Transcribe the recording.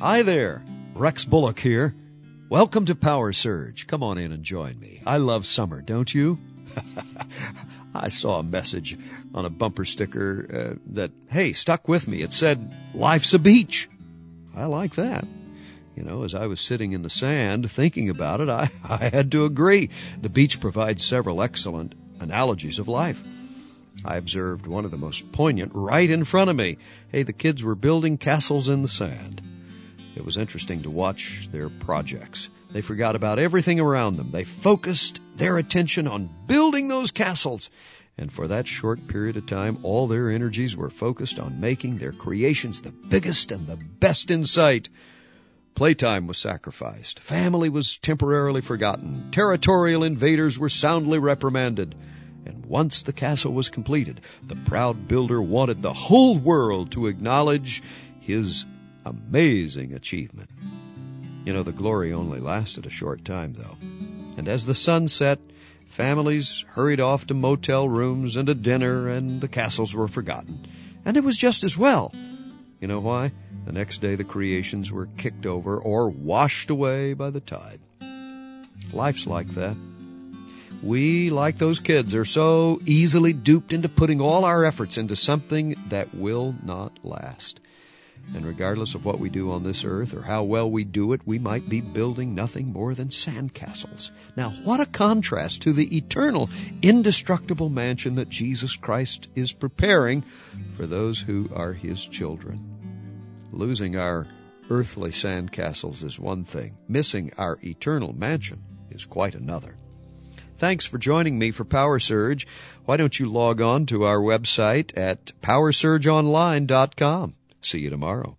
Hi there, Rex Bullock here. Welcome to Power Surge. Come on in and join me. I love summer, don't you? I saw a message on a bumper sticker uh, that, hey, stuck with me. It said, Life's a beach. I like that. You know, as I was sitting in the sand thinking about it, I, I had to agree. The beach provides several excellent analogies of life. I observed one of the most poignant right in front of me. Hey, the kids were building castles in the sand. It was interesting to watch their projects. They forgot about everything around them. They focused their attention on building those castles. And for that short period of time, all their energies were focused on making their creations the biggest and the best in sight. Playtime was sacrificed. Family was temporarily forgotten. Territorial invaders were soundly reprimanded. And once the castle was completed, the proud builder wanted the whole world to acknowledge his amazing achievement. You know, the glory only lasted a short time, though. And as the sun set, families hurried off to motel rooms and a dinner, and the castles were forgotten. And it was just as well. You know why? The next day, the creations were kicked over or washed away by the tide. Life's like that. We, like those kids, are so easily duped into putting all our efforts into something that will not last. And regardless of what we do on this earth or how well we do it, we might be building nothing more than sandcastles. Now, what a contrast to the eternal, indestructible mansion that Jesus Christ is preparing for those who are His children. Losing our earthly sandcastles is one thing, missing our eternal mansion is quite another. Thanks for joining me for Power Surge. Why don't you log on to our website at powersurgeonline.com? See you tomorrow.